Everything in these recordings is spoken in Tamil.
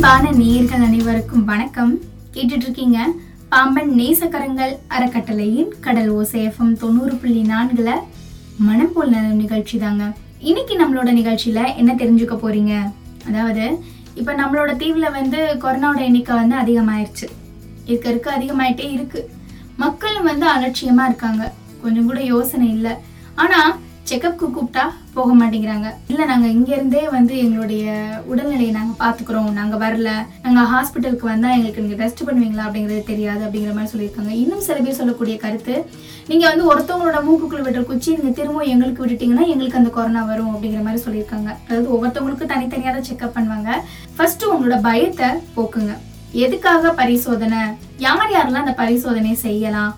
அன்பான நேயர்கள் அனைவருக்கும் வணக்கம். கேட்டுட்டு இருக்கீங்க பாம்பன் நேசக்கரங்கள் அறக்கட்டளையின் கடல் ஓசேஃபம் தொண்ணூறு புள்ளி நான்குல மனம் போல் நலம் நிகழ்ச்சி தாங்க. இன்னைக்கு நம்மளோட நிகழ்ச்சியில என்ன தெரிஞ்சுக்க போறீங்க? அதாவது இப்ப நம்மளோட தீவுல வந்து கொரோனாவோட எண்ணிக்கை வந்து அதிகமாயிருச்சு. இருக்க இருக்க அதிகமாயிட்டே இருக்கு. மக்களும் வந்து அலட்சியமா இருக்காங்க. கொஞ்சம் கூட யோசனை இல்லை. ஆனா செக்கப்க்கு கூப்பிட்டா போக மாட்டேங்கிறாங்க. இல்ல நாங்க இங்க இருந்தே வந்து எங்களுடைய உடல்நிலையை நாங்க பாத்துக்கிறோம். நாங்க வரல. நாங்க ஹாஸ்பிட்டலுக்கு வந்தா எங்களுக்கு நீங்க ரெஸ்ட் பண்ணுவீங்களா அப்படிங்கிறது தெரியாது அப்படிங்கிற மாதிரி சொல்லியிருக்காங்க. இன்னும் சில பேர் சொல்லக்கூடிய கருத்து நீங்க வந்து ஒருத்தவங்களோட மூக்குக்குள்ள விடுற குச்சி நீங்க திரும்ப எங்களுக்கு விட்டுட்டீங்கன்னா எங்களுக்கு அந்த கொரோனா வரும் அப்படிங்கிற மாதிரி சொல்லியிருக்காங்க. அதாவது ஒவ்வொருத்தவங்களுக்கு தனித்தனியா தான் செக்அப் பண்ணுவாங்க. ஃபர்ஸ்ட் உங்களோட பயத்தை போக்குங்க. எதுக்காக பரிசோதனை? யார் யாரெல்லாம் அந்த பரிசோதனை செய்யலாம்?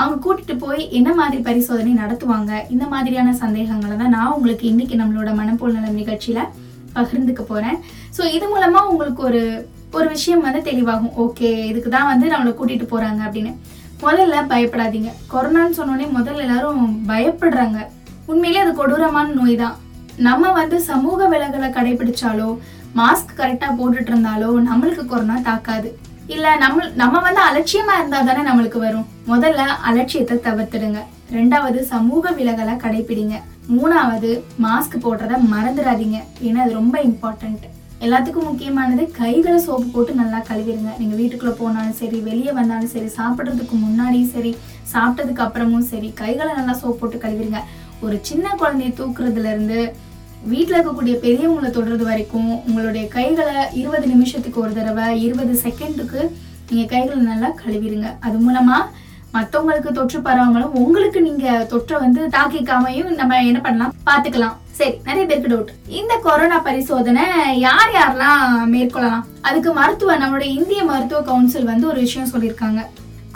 அவங்க கூட்டிட்டு போய் என்ன மாதிரி பரிசோதனை நடத்துவாங்க? இந்த மாதிரியான சந்தேகங்களை தான் நான் உங்களுக்கு இன்னைக்கு நம்மளோட மனப்போல் நலம் நிகழ்ச்சியில பகிர்ந்துக்க போறேன். ஸோ இது மூலமா உங்களுக்கு ஒரு ஒரு விஷயம் வந்து தெளிவாகும். ஓகே இதுக்கு தான் வந்து நம்மளை கூட்டிட்டு போறாங்க அப்படின்னு. முதல்ல பயப்படாதீங்க. கொரோனான்னு சொன்னோடனே முதல்ல எல்லாரும் பயப்படுறாங்க. உண்மையிலே அது கொடூரமான நோய் தான். நம்ம வந்து சமூக விலகலை கடைபிடிச்சாலோ மாஸ்க் கரெக்டாக போட்டுட்டு இருந்தாலோ நம்மளுக்கு கொரோனா தாக்காது. இல்ல நம்ம நம்ம வந்து அலட்சியமா இருந்தா தானே நம்மளுக்கு வரும். முதல்ல அலட்சியத்தை தவிர்த்துடுங்க. ரெண்டாவது சமூக விலகலை கடைபிடிங்க மூணாவது மாஸ்க் போடுறத மறந்துடாதீங்க. ஏன்னா அது ரொம்ப இம்பார்ட்டன்ட் எல்லாத்துக்கும் முக்கியமானது கைகளை சோப்பு போட்டு நல்லா கழுவிடுங்க. நீங்க வீட்டுக்குள்ள போனாலும் சரி வெளியே வந்தாலும் சரி சாப்பிட்றதுக்கு முன்னாடியும் சரி சாப்பிட்டதுக்கு அப்புறமும் சரி கைகளை நல்லா சோப்பு போட்டு கழுவிடுங்க. ஒரு சின்ன குழந்தைய தூக்குறதுல இருந்து வீட்டில் இருக்கக்கூடிய பெரியவங்களை தொடுறது வரைக்கும் உங்களுடைய கைகளை இருபது நிமிஷத்துக்கு ஒரு தடவை இருபது செகண்டுக்கு நீங்கள் கைகளை நல்லா கழுவிடுங்க. அது மூலமாக மற்றவங்களுக்கு தொற்று பரவாமலும் உங்களுக்கு நீங்க தொற்றை வந்து தாக்கிக்காமையும் நம்ம என்ன பண்ணலாம்? பார்த்துக்கலாம். சரி நிறைய பேருக்கு டவுட் இந்த கொரோனா பரிசோதனை யார் யாரெல்லாம் மேற்கொள்ளலாம்? அதுக்கு மருத்துவ நம்மளுடைய இந்திய மருத்துவ கவுன்சில் வந்து ஒரு விஷயம் சொல்லியிருக்காங்க.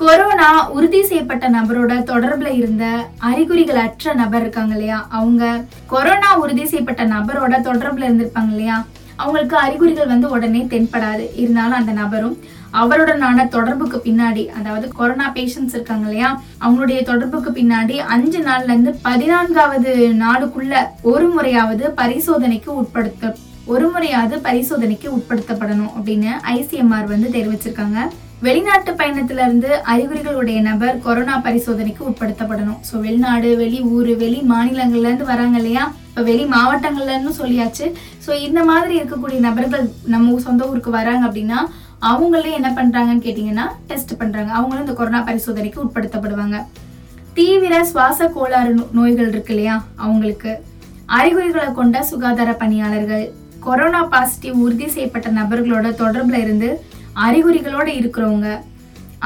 கொரோனா உறுதி செய்யப்பட்ட நபரோட தொடர்புல இருந்த அறிகுறிகள் அற்ற நபர் இருக்காங்க இல்லையா? அவங்க கொரோனா உறுதி செய்யப்பட்ட நபரோட தொடர்புல இருந்திருப்பாங்க இல்லையா? அவங்களுக்கு அறிகுறிகள் வந்து உடனே தென்படாது. இருந்தாலும் அந்த நபரும் அவருடனான தொடர்புக்கு பின்னாடி அதாவது கொரோனா பேஷண்ட்ஸ் இருக்காங்க இல்லையா? அவங்களுடைய தொடர்புக்கு பின்னாடி அஞ்சு நாள்ல இருந்து பதினான்காவது நாளுக்குள்ள ஒரு முறையாவது பரிசோதனைக்கு உட்படுத்த ஒரு முறையாவது பரிசோதனைக்கு உட்படுத்தப்படணும் அப்படின்னு ஐசிஎம்ஆர் வந்து தெரிவிச்சிருக்காங்க. வெளிநாட்டு பயணத்துல இருந்து அறிகுறிகளுடைய நபர் கொரோனா பரிசோதனைக்கு உட்படுத்தப்படணும். ஸோ வெளிநாடு வெளி ஊர் வெளி மாநிலங்கள்ல இருந்து வராங்க இல்லையா? இப்போ வெளி மாவட்டங்கள்லன்னு சொல்லியாச்சு. ஸோ இந்த மாதிரி இருக்கக்கூடிய நபர்கள் நம்ம சொந்த ஊருக்கு வராங்க அப்படின்னா அவங்களே என்ன பண்றாங்கன்னு கேட்டிங்கன்னா டெஸ்ட் பண்றாங்க. அவங்களும் இந்த கொரோனா பரிசோதனைக்கு உட்படுத்தப்படுவாங்க. தீவிர சுவாச கோளாறு நோய்கள் இருக்கு இல்லையா? அவங்களுக்கு. அறிகுறிகளை கொண்ட சுகாதார பணியாளர்கள் கொரோனா பாசிட்டிவ் உறுதி செய்யப்பட்ட நபர்களோட தொடர்புல இருந்து அறிகுறிகளோடு இருக்கிறவங்க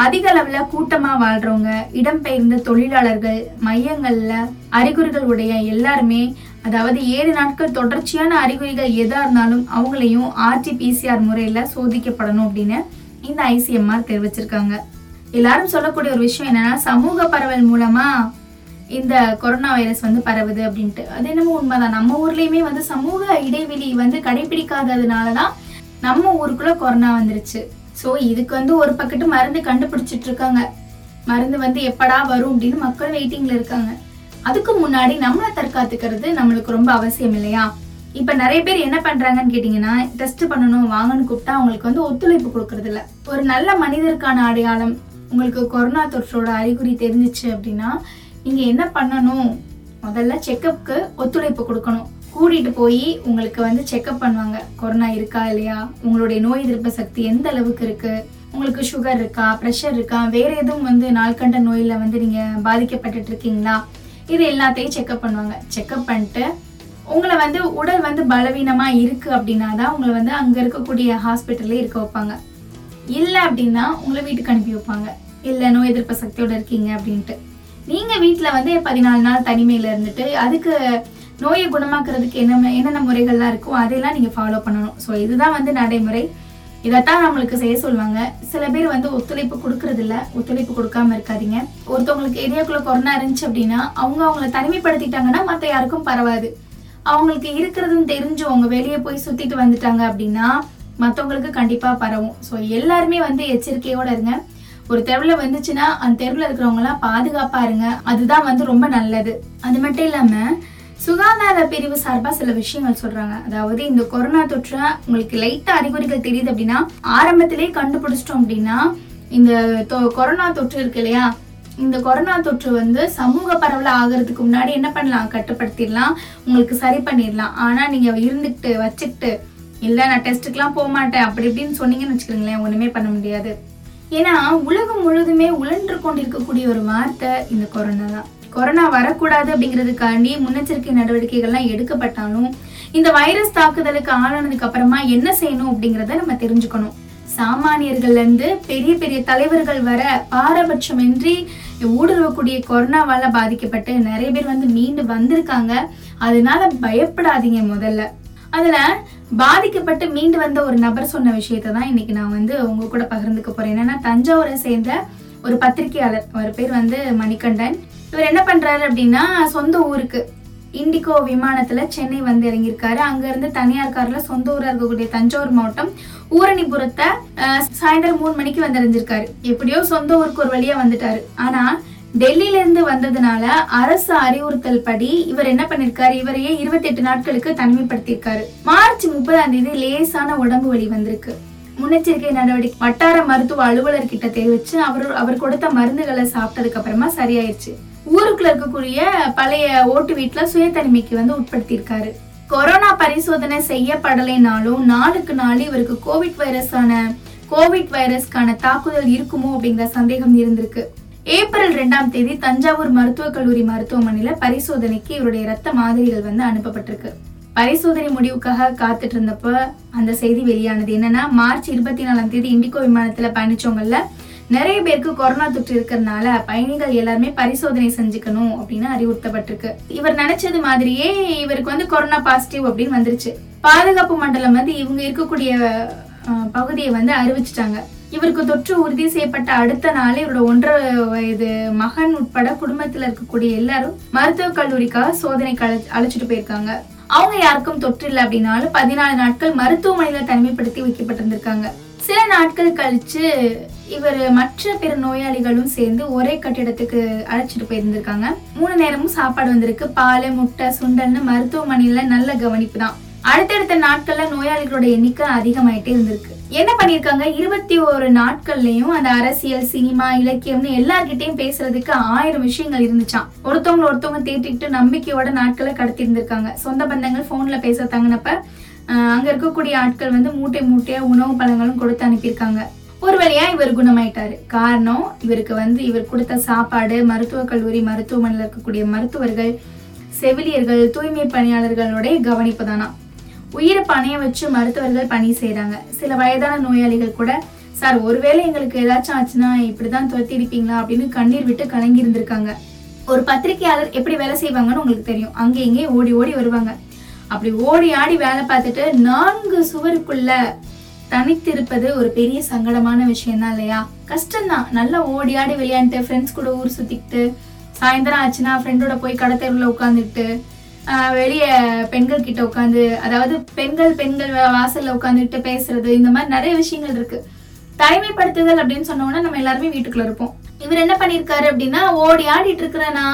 அதிக அளவில் கூட்டமாக வாழ்கிறவங்க இடம்பெயர்ந்த தொழிலாளர்கள் மையங்களில் அறிகுறிகள் உடைய எல்லாருமே அதாவது ஏழு நாட்கள் தொடர்ச்சியான அறிகுறிகள் எதாக இருந்தாலும் அவங்களையும் ஆர்டிபிசிஆர் முறையில் சோதிக்கப்படணும் அப்படின்னு இந்த ஐசிஎம்ஆர் தெரிவிச்சிருக்காங்க. எல்லாரும் சொல்லக்கூடிய ஒரு விஷயம் என்னன்னா சமூக பரவல் மூலமா இந்த கொரோனா வைரஸ் வந்து பரவுது அப்படின்ட்டு. அது என்னமோ உண்மைதான். நம்ம ஊர்லயுமே வந்து சமூக இடைவெளி வந்து கடைபிடிக்காததுனால தான் நம்ம ஊருக்குள்ள கொரோனா வந்துருச்சு. ஸோ இதுக்கு வந்து ஒரு பக்கத்து மருந்து கண்டுபிடிச்சிட்டு இருக்காங்க மருந்து வந்து எப்படா வரும் அப்படின்னு மக்கள் வெயிட்டிங்ல இருக்காங்க. அதுக்கு முன்னாடி நம்மளை தற்காத்துக்கிறது நம்மளுக்கு ரொம்ப அவசியம் இல்லையா? இப்ப நிறைய பேர் என்ன பண்றாங்கன்னு கேட்டீங்கன்னா டெஸ்ட் பண்ணணும் வாங்கன்னு கூப்பிட்டா அவங்களுக்கு வந்து ஒத்துழைப்பு கொடுக்கறது இல்ல. ஒரு நல்ல மனிதருக்கான அடையாளம் உங்களுக்கு கொரோனா தொற்றோட அறிகுறி தெரிஞ்சிச்சு அப்படின்னா நீங்க என்ன பண்ணணும்? முதல்ல செக்கப்க்கு ஒத்துழைப்பு கொடுக்கணும். கூட்டிகிட்டு போய் உங்களுக்கு வந்து செக்கப் பண்ணுவாங்க. கொரோனா இருக்கா இல்லையா? உங்களுடைய நோய் எதிர்ப்பு சக்தி எந்த அளவுக்கு இருக்குது உங்களுக்கு சுகர் இருக்கா? ப்ரெஷர் இருக்கா? வேறு எதுவும் வந்து நாள்கண்ட நோயில் வந்து நீங்கள் பாதிக்கப்பட்டுட்டு இருக்கீங்களா? இது எல்லாத்தையும் செக்கப் பண்ணுவாங்க. செக்கப் பண்ணிட்டு உங்களை வந்து உடல் வந்து பலவீனமாக இருக்குது அப்படின்னா தான் உங்களை வந்து அங்கே இருக்கக்கூடிய ஹாஸ்பிட்டல்லே இருக்க வைப்பாங்க. இல்லை அப்படின்னா உங்களை வீட்டுக்கு அனுப்பி வைப்பாங்க. இல்லை நோய் எதிர்ப்பு சக்தியோடு இருக்கீங்க அப்படின்ட்டு. நீங்கள் வீட்டில் வந்து பதினாலு நாள் தனிமையில் இருந்துட்டு அதுக்கு நோயை குணமாக்குறதுக்கு என்ன என்னென்ன முறைகள்லாம் இருக்கோ அதையெல்லாம் நீங்க ஃபாலோ பண்ணணும். ஸோ இதுதான் வந்து நடைமுறை. இதைத்தான் நம்மளுக்கு செய்ய சொல்லுவாங்க. சில பேர் வந்து ஒத்துழைப்பு கொடுக்கறது இல்லை ஒத்துழைப்பு கொடுக்காம இருக்காதீங்க. ஒருத்தவங்களுக்கு ஏரியாக்குள்ள கொரோனா இருந்துச்சு அப்படின்னா அவங்க அவங்கள தனிமைப்படுத்திட்டாங்கன்னா மற்ற யாருக்கும் பரவாது. அவங்களுக்கு இருக்கிறதுன்னு தெரிஞ்சு அவங்க வெளியே போய் சுத்திட்டு வந்துட்டாங்க அப்படின்னா மற்றவங்களுக்கு கண்டிப்பா பரவும். ஸோ எல்லாருமே வந்து எச்சரிக்கையோட இருங்க. ஒரு தெருவில் வந்துச்சுன்னா அந்த தெருவில் இருக்கிறவங்க எல்லாம் பாதுகாப்பா இருங்க. அதுதான் வந்து ரொம்ப நல்லது. அது மட்டும் இல்லாம சுகாதார பிரிவு சார்பா சில விஷயங்கள் சொல்றாங்க. அதாவது இந்த கொரோனா தொற்று உங்களுக்கு லைட்டா அறிகுறிகள் தெரியுது அப்படின்னா ஆரம்பத்திலே கண்டுபிடிச்சிட்டோம் அப்படின்னா இந்த தொ- கொரோனா தொற்று இருக்கு இல்லையா? இந்த கொரோனா தொற்று வந்து சமூக பரவல ஆகிறதுக்கு முன்னாடி என்ன பண்ணலாம்? கட்டுப்படுத்திடலாம். உங்களுக்கு சரி பண்ணிடலாம். ஆனால் நீங்கள் இருந்துக்கிட்டு வச்சுக்கிட்டு இல்லை நான் டெஸ்ட்டுக்கெலாம் போக மாட்டேன். அப்படி இப்படின்னு சொன்னீங்கன்னு வச்சுக்கோங்களேன் ஒன்றுமே பண்ண முடியாது. ஏன்னா உலகம் முழுதுமே உழன்று கொண்டிருக்கக்கூடிய ஒரு வார்த்தை இந்த கொரோனா தான். கொரோனா வரக்கூடாது அப்படிங்கிறதுக்காண்டி முன்னெச்சரிக்கை நடவடிக்கைகள்லாம் எடுக்கப்பட்டாலும் இந்த வைரஸ் தாக்குதலுக்கு ஆளானதுக்கு அப்புறமா என்ன செய்யணும் அப்படிங்கிறத நம்ம தெரிஞ்சுக்கணும். சாமானியர்கள்ல இருந்து பெரிய பெரிய தலைவர்கள் வர பாரபட்சமின்றி ஊடுருவக்கூடிய கொரோனாவால பாதிக்கப்பட்டு நிறைய பேர் வந்து மீண்டு வந்திருக்காங்க. அதனால பயப்படாதீங்க முதல்ல. அதுல பாதிக்கப்பட்டு மீண்டு வந்த ஒரு நபர் சொன்ன விஷயத்தை தான் இன்னைக்கு நான் வந்து உங்க கூட பகிர்ந்துக்க போறேன். என்னன்னா தஞ்சாவூரை சேர்ந்த ஒரு பத்திரிகையாளர். அவர் பேர் வந்து மணிகண்டன். இவர் என்ன பண்றாரு அப்படின்னா சொந்த ஊருக்கு இண்டிகோ விமானத்துல சென்னை வந்து இறங்கியிருக்காரு. அங்க இருந்து தனியார் கார்ல சொந்த ஊரா இருக்கக்கூடிய தஞ்சாவூர் மாவட்டம் ஊரணிபுரத்தை சாயந்தரம் மூணு மணிக்கு வந்திருந்திருக்காரு எப்படியோ சொந்த ஊருக்கு ஒரு வழியா வந்துட்டாரு. ஆனா டெல்லியில இருந்து வந்ததுனால அரசு அறிவுறுத்தல் படி இவர் என்ன பண்ணிருக்காரு இவரையே இருபத்தி எட்டு நாட்களுக்கு தனிமைப்படுத்தியிருக்காரு. மார்ச் முப்பதாம் தேதி லேசான உடம்பு வலி வந்திருக்கு. முன்னெச்சரிக்கை நடவடிக்கை வட்டார மருத்துவ அலுவலர் கிட்ட தெரிவிச்சு அவர் அவர் கொடுத்த மருந்துகளை சாப்பிட்டதுக்கு அப்புறமா சரியாயிருச்சு. ஊருக்குள்ள இருக்கக்கூடிய பழைய ஓட்டு வீட்டுல சுய தனிமைக்கு வந்து உட்படுத்தியிருக்காரு. கொரோனா பரிசோதனை செய்யப்படலைனாலும் நாளுக்கு நாள் இவருக்கு கோவிட் வைரஸான கோவிட் வைரஸ்க்கான தாக்குதல் இருக்குமோ அப்படிங்கிற சந்தேகம் இருந்திருக்கு. ஏப்ரல் ரெண்டாம் தேதி தஞ்சாவூர் மருத்துவக் கல்லூரி மருத்துவமனையில பரிசோதனைக்கு இவருடைய ரத்த மாதிரிகள் வந்து அனுப்பப்பட்டிருக்கு. பரிசோதனை முடிவுக்காக காத்துட்டு இருந்தப்ப அந்த செய்தி வெளியானது என்னன்னா மார்ச் இருபத்தி நாலாம் தேதி இண்டிகோ விமானத்துல பயணிச்சவங்கல்ல நிறைய பேருக்கு கொரோனா தொற்று இருக்கிறதுனால பயணிகள் எல்லாருமே பரிசோதனை செஞ்சுக்கணும் அப்படின்னு அறிவுறுத்தப்பட்டிருக்கு. இவர் நினைச்சது மாதிரியே இவருக்கு வந்து கொரோனா பாசிட்டிவ் அப்படின்னு வந்துருச்சு. பாதுகாப்பு மண்டலம் வந்து இவங்க இருக்கக்கூடிய பகுதியை வந்து அறிவிச்சிட்டாங்க. இவருக்கு தொற்று உறுதி செய்யப்பட்ட அடுத்த நாளே இவரோட ஒன்றரை வயது மகன் உட்பட குடும்பத்துல இருக்கக்கூடிய எல்லாரும் மருத்துவக் கல்லூரிக்காக சோதனைக்கு அழை- அழைச்சிட்டு போயிருக்காங்க. அவங்க யாருக்கும் தொற்று இல்லை அப்படின்னாலும் பதினாலு நாட்கள் மருத்துவமனையில தனிமைப்படுத்தி வைக்கப்பட்டிருந்திருக்காங்க. சில நாட்கள் கழிச்சு இவர் மற்ற பிற நோயாளிகளும் சேர்ந்து ஒரே கட்டிடத்துக்கு அழைச்சிட்டு போயிருந்திருக்காங்க. மூணு நேரமும் சாப்பாடு வந்திருக்கு. பால் முட்டை சுண்டல்னு மருத்துவமனையில நல்ல கவனிப்பு தான். அடுத்தடுத்த நாட்கள்ல நோயாளிகளோட எண்ணிக்கை அதிகமாயிட்டே இருந்திருக்கு. என்ன பண்ணிருக்காங்க இருபத்தி ஒரு நாட்கள்லயும் அந்த அரசியல் சினிமா இலக்கியம்னு எல்லார்கிட்டயும் பேசுறதுக்கு ஆயிரம் விஷயங்கள் இருந்துச்சாம். ஒருத்தவங்க ஒருத்தவங்க தேட்டிக்கிட்டு நம்பிக்கையோட நாட்களை கடத்தி இருந்திருக்காங்க சொந்த பந்தங்கள் போன்ல பேச தங்கினப்ப அங்கே இருக்கக்கூடிய ஆட்கள் வந்து மூட்டை மூட்டையாக உணவு பழங்களும் கொடுத்து அனுப்பியிருக்காங்க. ஒரு வழியாக இவர் குணமாயிட்டாரு? காரணம் இவருக்கு வந்து இவர் கொடுத்த சாப்பாடு மருத்துவக் கல்லூரி மருத்துவமனையில் இருக்கக்கூடிய மருத்துவர்கள் செவிலியர்கள் தூய்மை பணியாளர்களுடைய கவனிப்பு தானா? உயிரை பணைய வச்சு மருத்துவர்கள் பணி செய்கிறாங்க சில வயதான நோயாளிகள் கூட சார் ஒருவேளை எங்களுக்கு ஏதாச்சும் ஆச்சுன்னா இப்படிதான் துரத்தி அடிப்பீங்களா அப்படின்னு கண்ணீர் விட்டு கலங்கி இருந்திருக்காங்க. ஒரு பத்திரிகையாளர் எப்படி வேலை செய்வாங்கன்னு உங்களுக்கு தெரியும். அங்கே இங்கே ஓடி ஓடி வருவாங்க. அப்படி ஓடி ஆடி வேலை பார்த்துட்டு நான்கு சுவருக்குள்ள தனித்திருப்பது ஒரு பெரிய சங்கடமான விஷயம் தான் இல்லையா? கஷ்டம்தான். நல்லா ஓடி ஆடி விளையாண்டுட்டு ஃப்ரெண்ட்ஸ் கூட ஊர் சுத்திக்கிட்டு சாயந்தரம் ஆச்சுன்னா ஃப்ரெண்டோட போய் கடத்தெருவில் உட்காந்துட்டு வெளியே பெண்கள் கிட்ட உட்காந்து அதாவது பெண்கள் பெண்கள் வாசல்ல உட்காந்துட்டு பேசுறது இந்த மாதிரி நிறைய விஷயங்கள் இருக்கு. தனிமைப்படுத்துதல் அப்படின்னு சொன்னோம்னா நம்ம எல்லாருமே வீட்டுக்குள்ள இருப்போம். இவர் என்ன பண்ணிருக்காரு அப்படின்னா ஓடி ஆடிட்டு இருக்கிறேன்னா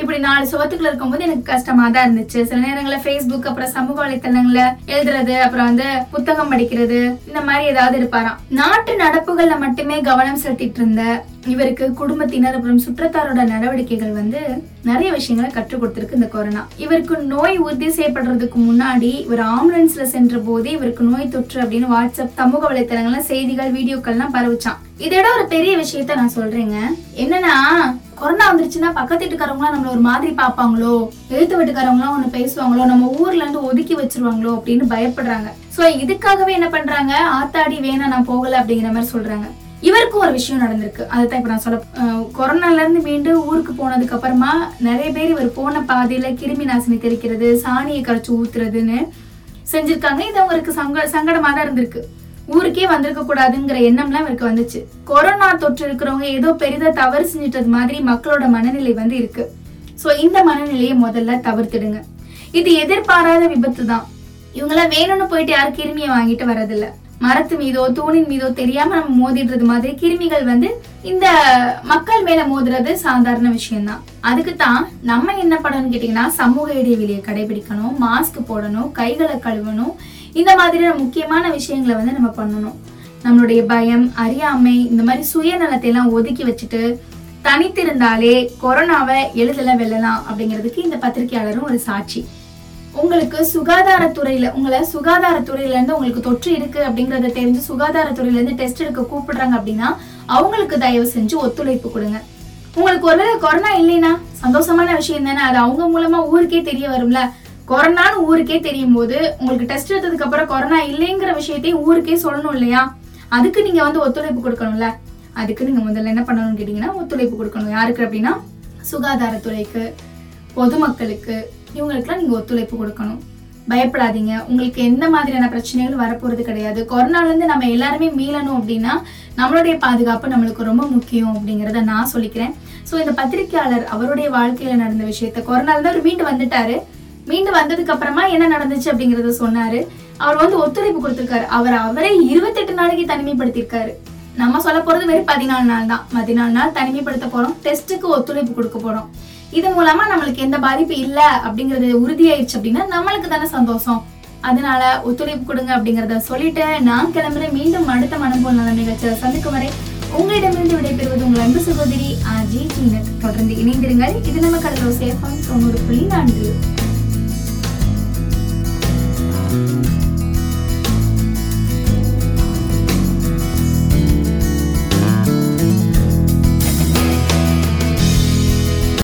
இப்படி நாலு சுவத்துக்குள்ள இருக்கும்போது எனக்கு கஷ்டமா தான் இருந்துச்சு. சில நேரங்களில் ஃபேஸ்புக் அப்புறம் சமூக வலைத்தளங்கள்ல எழுதுறது அப்புறம் வந்து புத்தகம் படிக்கிறது இந்த மாதிரி ஏதாவது இருப்பாராம். நாட்டு நடப்புகள்ல மட்டுமே கவனம் செலுத்திட்டு இருந்த இவருக்கு குடும்பத்தினர் அப்புறம் சுற்றத்தாரோட நடவடிக்கைகள் வந்து நிறைய விஷயங்களை கற்றுக் கொடுத்துருக்கு இந்த கொரோனா இவருக்கு நோய் உறுதி செய்யப்படுறதுக்கு முன்னாடி இவர் ஆம்புலன்ஸ்ல சென்ற போதே இவருக்கு நோய் தொற்று அப்படின்னு வாட்ஸ்அப் சமூக வலைத்தளங்கள்ல செய்திகள் வீடியோக்கள்லாம் பரவுச்சான் இதோட ஒரு பெரிய விஷயத்த நான் சொல்றேங்க. என்னன்னா கொரோனா வந்துருச்சுன்னா பக்கத்து வீட்டுக்காரவங்களாம் நம்மள ஒரு மாதிரி பார்ப்பாங்களோ? எழுத்து வீட்டுக்காரவங்களாம் ஒண்ணு பேசுவாங்களோ? நம்ம ஊர்ல இருந்து ஒதுக்கி வச்சிருவாங்களோ? அப்படின்னு பயப்படுறாங்க. சோ இதுக்காகவே என்ன பண்றாங்க? ஆத்தாடி வேணா நான் போகல அப்படிங்கிற மாதிரி சொல்றாங்க. இவருக்கும் ஒரு விஷயம் நடந்திருக்கு. அதுதான் இப்ப நான் சொல்ல கொரோனால இருந்து மீண்டு ஊருக்கு போனதுக்கு அப்புறமா நிறைய பேர் இவர் போன பாதையில கிருமி நாசினி தெளிக்கிறது சாணியை கரைச்சு ஊத்துறதுன்னு செஞ்சிருக்காங்க. இது அவருக்கு சங்க சங்கடமா தான் இருந்திருக்கு. ஊருக்கே வந்திருக்க கூடாதுங்கிற எண்ணம்லாம் இவருக்கு வந்துச்சு. கொரோனா தொற்று இருக்கிறவங்க ஏதோ பெரிதா தவறு செஞ்சிட்டது மாதிரி மக்களோட மனநிலை வந்து இருக்கு. சோ இந்த மனநிலையை முதல்ல தவிர்த்துடுங்க. இது எதிர்பாராத விபத்து தான் இவங்களாம் வேணும்னு போயிட்டு யாரும் கிருமியை வாங்கிட்டு வரதில்லை மரத்து மீதோ தூணின் மீதோ தெரியாம நம்ம மோதிடுறது மாதிரி கிருமிகள் வந்து இந்த மக்கள் மேல மோதுறது சாதாரண விஷயம்தான். அதுக்கு தான் நம்ம என்ன பண்ணணும்னு கேட்டீங்கன்னா சமூக இடைவெளியை கடைபிடிக்கணும் மாஸ்க் போடணும் கைகளை கழுவணும். இந்த மாதிரியான முக்கியமான விஷயங்களை வந்து நம்ம பண்ணணும். நம்மளுடைய பயம் அறியாமை இந்த மாதிரி சுயநலத்தை எல்லாம் ஒதுக்கி வச்சுட்டு தனித்திருந்தாலே கொரோனாவை எளிதில் வெல்லலாம் அப்படிங்கிறதுக்கு இந்த பத்திரிகையாளரும் ஒரு சாட்சி. உங்களுக்கு சுகாதாரத்துறையில உங்களை சுகாதாரத்துறையில இருந்து உங்களுக்கு தொற்று இருக்கு அப்படிங்கறத தெரிஞ்சு சுகாதாரத்துறையில இருந்து டெஸ்ட் எடுக்க கூப்பிடுறாங்க அப்படின்னா அவங்களுக்கு தயவு செஞ்சு ஒத்துழைப்பு கொடுங்க. உங்களுக்கு ஒருவேளை கொரோனா இல்லைன்னா சந்தோஷமான விஷயம் தானே அது அவங்க மூலமா ஊருக்கே தெரிய வரும்ல. கொரோனான்னு ஊருக்கே தெரியும் போது உங்களுக்கு டெஸ்ட் எடுத்ததுக்கு அப்புறம் கொரோனா இல்லைங்கிற விஷயத்தையும் ஊருக்கே சொல்லணும் இல்லையா? அதுக்கு நீங்க வந்து ஒத்துழைப்பு கொடுக்கணும்ல. அதுக்கு நீங்க முதல்ல என்ன பண்ணணும்னு கேட்டீங்கன்னா ஒத்துழைப்பு கொடுக்கணும். யாருக்கு அப்படின்னா சுகாதாரத்துறைக்கு பொதுமக்களுக்கு இவங்களுக்குலாம் நீங்கள் ஒத்துழைப்பு கொடுக்கணும். பயப்படாதீங்க. உங்களுக்கு எந்த மாதிரியான பிரச்சனைகளும் வரப்போறது கிடையாது. கொரோனாலேருந்து நம்ம எல்லாருமே மீளணும் அப்படின்னா நம்மளுடைய பாதுகாப்பு நம்மளுக்கு ரொம்ப முக்கியம் அப்படிங்கிறத நான் சொல்லிக்கிறேன். ஸோ இந்த பத்திரிக்கையாளர் அவருடைய வாழ்க்கையில் நடந்த விஷயத்த கொரோனாலேருந்து அவர் மீண்டு வந்துட்டாரு. மீண்டு வந்ததுக்கு அப்புறமா என்ன நடந்துச்சு அப்படிங்கறத சொன்னாரு. அவர் வந்து ஒத்துழைப்பு கொடுத்திருக்காரு. அவர் அவரே இருபத்தெட்டு நாளைக்கு தனிமைப்படுத்தியிருக்காரு. நம்ம சொல்ல போறது வெறும் பதினாலு நாள் தான். பதினாலு நாள் தனிமைப்படுத்த போறோம். டெஸ்ட்டுக்கு ஒத்துழைப்பு கொடுக்க போறோம். இது மூலமா நம்மளுக்கு எந்த பாதிப்பு இல்ல அப்படிங்கறது உறுதியாயிருச்சு அப்படின்னா நம்மளுக்கு தானே சந்தோஷம். அதனால ஒத்துழைப்பு கொடுங்க அப்படிங்கறத சொல்லிட்டு நான் கிளம்புறேன். மீண்டும் அடுத்த மனம்போல் நிகழ்ச்சியை சந்திக்கும் வரை உங்களிடமிருந்து விடைபெறுவது உங்கள் அன்பு சகோதரி ஆர்ஜி. ஜீனத் தொடர்ந்து இணைந்திருங்கள். இது நம்ம கடலோ சேஃபம் தொண்ணூறு புள்ளி நான்கு.